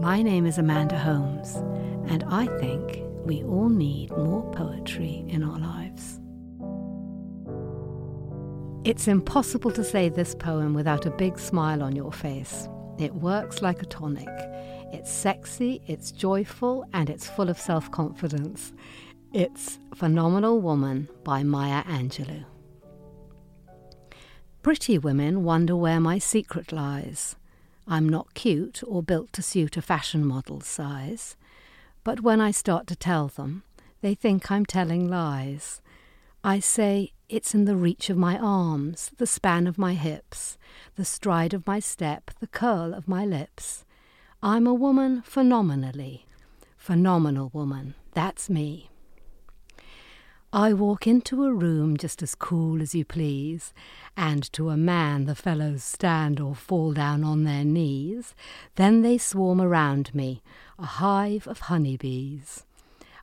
My name is Amanda Holmes, and I think we all need more poetry in our lives. It's impossible to say this poem without a big smile on your face. It works like a tonic. It's sexy, it's joyful, and it's full of self confidence. It's Phenomenal Woman by Maya Angelou. Pretty women wonder where my secret lies. I'm not cute or built to suit a fashion model's size. But when I start to tell them, they think I'm telling lies. I say it's in the reach of my arms, the span of my hips, the stride of my step, the curl of my lips. I'm a woman phenomenally. Phenomenal woman, that's me. I walk into a room just as cool as you please, and to a man the fellows stand or fall down on their knees. Then they swarm around me, a hive of honeybees.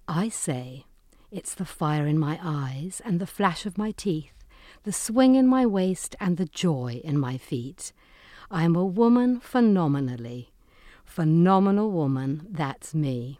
I say, it's the fire in my eyes and the flash of my teeth, the swing in my waist and the joy in my feet. I'm a woman phenomenally. Phenomenal woman, that's me.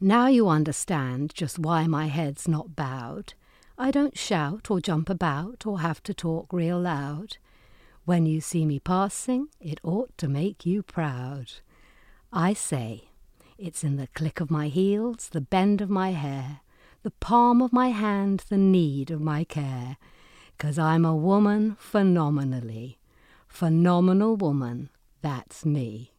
Now you understand just why my head's not bowed. I don't shout or jump about or have to talk real loud. When you see me passing, it ought to make you proud. I say, it's in the click of my heels, the bend of my hair, the palm of my hand, the need of my care. 'Cause I'm a woman phenomenally. Phenomenal woman, that's me.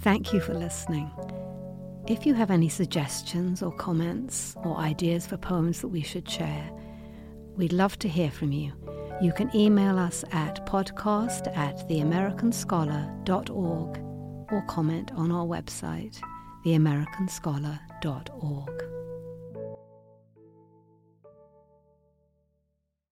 Thank you for listening. If you have any suggestions or comments or ideas for poems that we should share, we'd love to hear from you. You can email us at podcast at theamericanscholar.org or comment on our website, theamericanscholar.org.